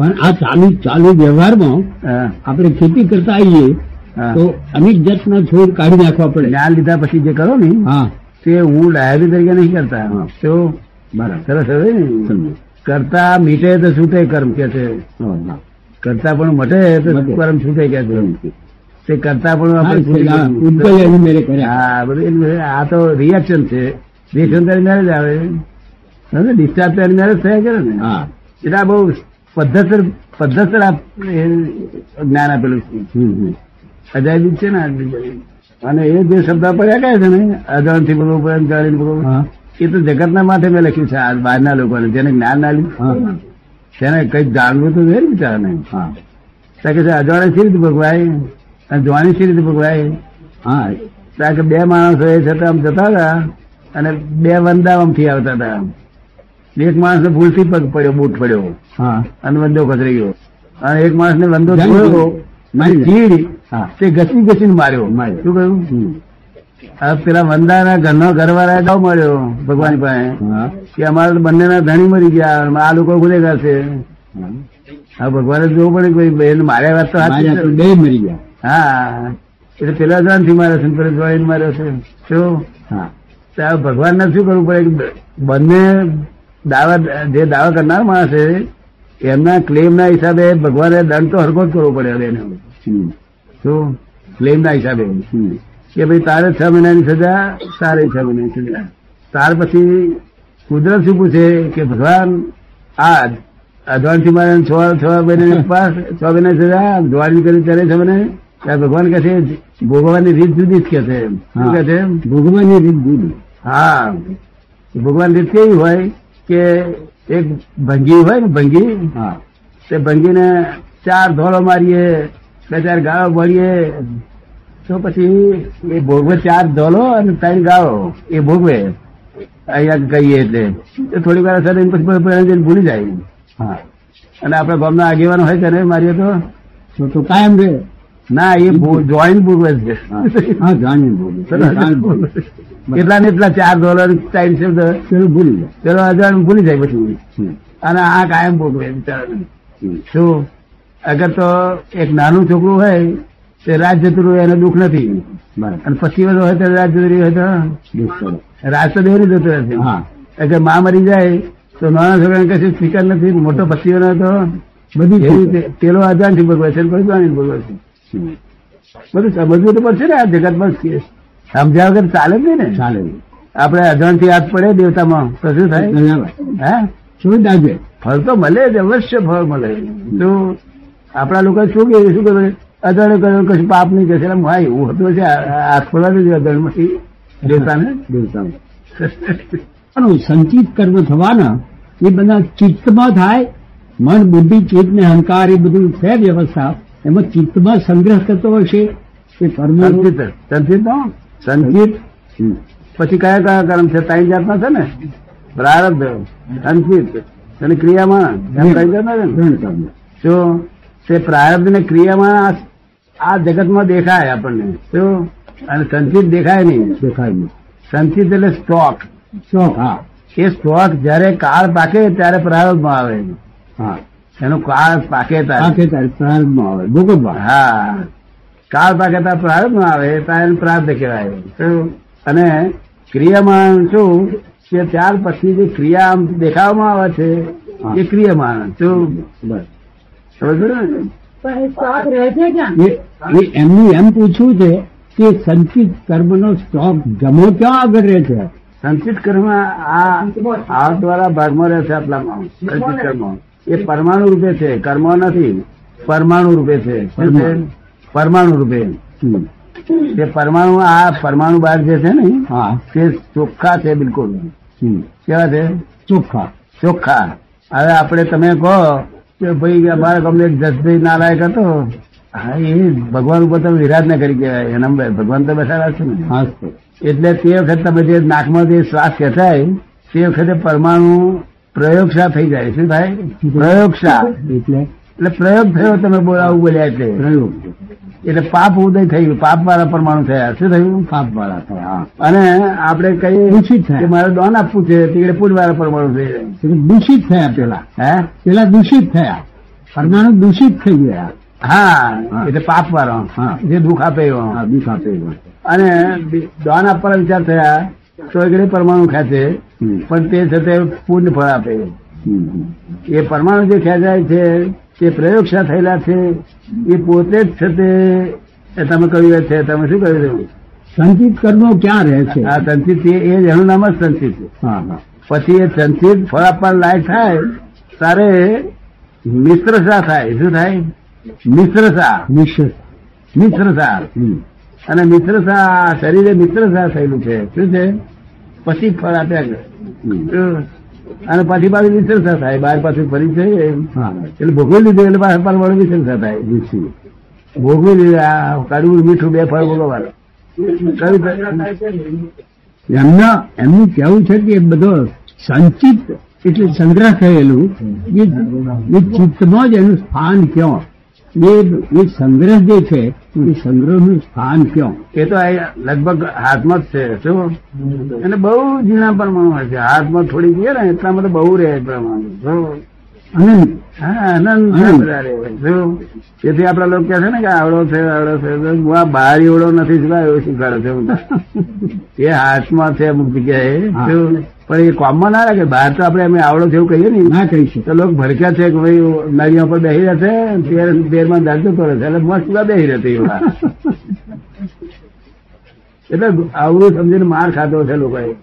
પણ આ ચાલુ ચાલુ વ્યવહારમાં આપણે ખેતી કરતા આવીએ તો અનેક જાતના છોડ કાઢી નાખવા પડે. આ લીધા પછી જે કરો ને હા. તે હું ડાયરી તરીકે નહીં કરતા. તો બરાબર સરસ હવે ને. કરતા મીટે તો છૂટે કર્મ કે છે. કરતા પણ મટે તો. કર્મ છૂટે કે છે. તે કરતા પણ હા, બધું આ તો રિએક્શન છે. રિએક્શન તારી મેરેજ આવે. ડિસ્ચાર્જ તારી મેરેજ થયા કરે ને. એટલે આ બહુ પદ્ધતર આ જ્ઞાન આપેલું છે. અજાયબી છે ને અને એ જે શબ્દ પડ્યા કહે છે ને? અજાણથી ભગવું પડે. ભગવું એ તો જગતના માથે મેં લખ્યું છે આ બહારના લોકોને. જેને જ્ઞાન ના લીધું તેને કંઈક જાણવું તો જોઈએ બિચારાને. હા. કે છે અજાણે સી રીતે ભગવાય? અને જોવાની સી રીતે ભગવાય? હા. ત્યાં કે બે માણસો એ છતાં આમ જતા હતા અને બે વંદા આમથી આવતા હતા. એક માણસ ભૂલથી પગ પડ્યો બૂટ પડ્યો. અને વંદો કતરી ગયો. અને એક માણસ ને છોડ્યો મારી ચીડ તે ઘસી ઘસીને માર્યો. શું કહ્યું? પેલા વંદાના ઘરનો ઘરવાળા ગાવ મળ્યો ભગવાન પાસે. કે અમારા બંને બંનેના ધણી મરી ગયા આ લોકો ગુનેગાર છે હા. ભગવાને જોવું પડે કે ભાઈ બેન માર્યા વાત તો છે. બે મરી ગયા. હા. એટલે પેલા જાણથી મારે છે ને પેલા જોઈને માર્યો છે. શું? હા. ને શું કરવું પડે? બંને દાવા જે દાવા કરનાર માણસ છે એમના ક્લેમ ના હિસાબે ભગવાને દંડ તો હરકો જ કરવો પડે એને. શું? ક્લેમ ના હિસાબે. કે ભાઈ તારે છ મહિનાની સજા તારે છ મહિનાની સજા. ત્યાર પછી કુદરત શું પૂછે કે ભગવાન આ અધવાનથી મારે છ છ મહિનાની પાસ છ મહિનાની સજા દ્વારી કરી ત્યારે છ મહિને ત્યારે ભગવાન કહે છે ભોગવાની રીત જુદી જ કે છે. શું કહે છે? ભોગવવાની રીત જુદી. હા. ભગવાન રીત કેવી હોય? કે એક ભંગી હોય ને ભંગી હા. તે ભંગીને ચાર ધોળો મારીએ બે ચાર ગાળો ભરીએ તો પછી એ ભોગવે ચાર ધોલો અને ત્રણ ગાળો એ ભોગવે. અહીંયા કહીએ એટલે. થોડીક થોડી વાર અસર પછી ભૂલી જાય. હા. અને આપણા ગામના આગેવાનો હોય તેને મારીએ તો કાયમ રે ના એ જોઈન્ટ ભોગવે છે. હા. ભોગવે. ને એટલા ચાર ડોલર ટાઈમ છે પેલું ભૂલી જાય પેલો અજાણ ભૂલી જાય પછી. અને આ કાયમ ભોગવે બિચારાને. શું? અગર તો એક નાનું છોકરું હોય તે રાત જતું રહ્યું એને દુઃખ નથી. અને પછી વર્ષ હોય તો રાજ જતું રહ્યું હોય તો રાજ તો દેરી જતું હા. અગરમાં મરી જાય તો નાના છોકરાને કશું ફિકર નથી મોટો વર્ષ તો બધી પેલો અજાણથી ભગવે છે અને કોઈ છે. બધું સમજવું તો પડશે ને આ જગતમાં સમજ્યા વગર ચાલે જ ને. ચાલે. આપણે અજાણથી હાથ પડે દેવતામાં. તો શું થાય? હે? શું દાજે ફળ તો મળે જ અવશ્ય ફળ મળે. તો આપણા લોકો શું કે શું કરે અજાણે કર્યું કશું પાપ નહીં કરશે. એમ ભાઈ એવું હતું છે હાથ પડવા દેજો અજાણમાંથી. દેવતાને? દેવતાઓ સંચિત કર્મ થવાના એ બધા ચિત્તમાં થાય. મન બુદ્ધિ ચિત્ત ને અહંકાર એ બધું છે વ્યવસ્થા. એમાં ચિત્તમાં સંગ્રહ થતો હશે એ કર્મ સંચિત સંચિત સંચિત પછી કયા કયા કર્મ છે? ત્રણ જાતના છે ને? પ્રારબ્ધ સંચિત અને ક્રિયામાં એમ ત્રણ જાતના છે ને? ત્રણ કર્મ શું તે પ્રારબ્ધ ને ક્રિયામાં આ- આ જગતમાં દેખાય આપણને. શું અને સંચિત દેખાય નહીં. દેખાય નહીં. સંચિત એટલે સ્ટોક. સ્ટોક હા. એ સ્ટોક જયારે કાળ પાકે ત્યારે પ્રારબ્ધમાં આવે. હા. એનો કાળ પાકે પાકે પ્રારંભમાં આવે ભોગવવા હા. કાળ પાકે ત્યારે પ્રારંભમાં આવે ત્યાં એને પ્રાર્થ કહેવાય? અને ક્રિયામાન શું? કે ત્યાર પછી જે ક્રિયા આમ દેખાવામાં આવે છે એ ક્રિયામાન. શું? બસ. સમજ ને? એમનું એમ પૂછવું છે કે સંચિત કર્મનો સ્ટોક જમો ક્યાં આગળ રહે છે? સંચિત કર્મ આ આ દ્વારા ભાગમાં રહે છે આટલામાં સંચિત કર્મ. એ પરમાણુ રૂપે છે કર્મ નથી. પરમાણુ રૂપે છે. પરમાણુ. રૂપે. તે પરમાણુ આ પરમાણુ બાર જે છે ને હા. તે ચોખ્ખા છે બિલકુલ. કેવા છે? ચોખ્ખા. ચોખ્ખા. હવે આપણે તમે કહો કે ભાઈ અમારા ગમે જસભાઈ નાલાયક હતો. હા એ ભગવાન ઉપર તમે વિરાજ ના કરી કહેવાય. એના ભગવાન તો બેઠા છે ને. એટલે તે વખત તમે જે નાકમાં જે શ્વાસ ખેંચાય તે વખતે પરમાણુ પ્રયોગશા થઈ જાય શું થાય પ્રયોગશા એટલે? એટલે પ્રયોગ થયો તમે બોલાવું બોલ્યા એટલે પ્રયોગ. એટલે પાપ ઉદય થયું પાપ વાળા પરમાણુ થયા. શું થયું? પાપ વાળા થયા અને આપણે કહીએ દૂષિત થાય. મારે ડોન આપવું છે. તીકડે પુલ વાળા પરમાણુ થઈ દૂષિત થયા પેલા. હે? પેલા દૂષિત થયા. પરમાણુ દૂષિત થઈ ગયા. હા. એટલે પાપ વાળો. જે દુઃખ આપે એવો. દુઃખ આપે એવા. અને દોન આપવાના વિચાર થયા. તો એકડે પરમાણુ હમ. પણ તે છતાં પૂર્ણ ફળ આપે. એ પરમાણુ જે ખેંચાય છે તે પ્રયોગશા થયેલા છે એ પોતે જ છે તમે કહ્યું છે તમે શું કહ્યું સંચિત કર્મો ક્યાં રહે છે? આ સંચિત એ એનું નામ જ સંચિત છે. પછી એ સંચિત ફળ આપવા લાયક થાય તારે મિશ્રશા થાય. શું થાય? મિશ્રશા મિશ્ર મિશ્રસા. હમ. અને મિશ્રસા શરીરે મિશ્રસા થયેલું છે. શું છે? પછી ફળ આપ્યા અને પછી પાછી મિશ્રસા થાય. બાર પાછું ફરી છે એટલે ભોગવી લીધું એટલે પાછા પરમાણુ મિશ્રસા થાય. નિશ્ચય. ભોગવી લીધું આ કડવું મીઠું બે ફળ ભોગવવાનું. એમના એમનું કહેવું છે કે બધો સંચિત એટલે સંગ્રહ થયેલું એ ચિત્તમાં જ એનું સ્થાન ક્યાં? એ એ સંગ્રહ જે છે એ સંગ્રહનું સ્થાન ક્યાં? એ તો આ લગભગ હાથમાં જ છે શું? અને બહુ ઝીણા પ્રમાણમાં છે. હાથમાં થોડી ગયે ને એટલામાં તો બહુ રહે પ્રમાણ? અનંત. હા અનંત? તેથી આપડા લોકો કે છે ને કે આવડો છે આવડો છે. હું આ બહાર એવડો નથી એવું શીખવાડે છે એ હાથમાં છે અમુક જગ્યાએ પણ એ કોમમાં ના રાખે. બહાર તો આપણે અમે આવડો છે એવું કહીએ ને. ના કહી તો લોકો ભડક્યા છે કે ભાઈ નળીઓ પર બેસી રહ્યા છે પેરમાં દર્દ કરે છે. એટલે મસ્ત બેસી રહેતી એવા એટલે આવું સમજીને માર ખાતો છે લોકોએ.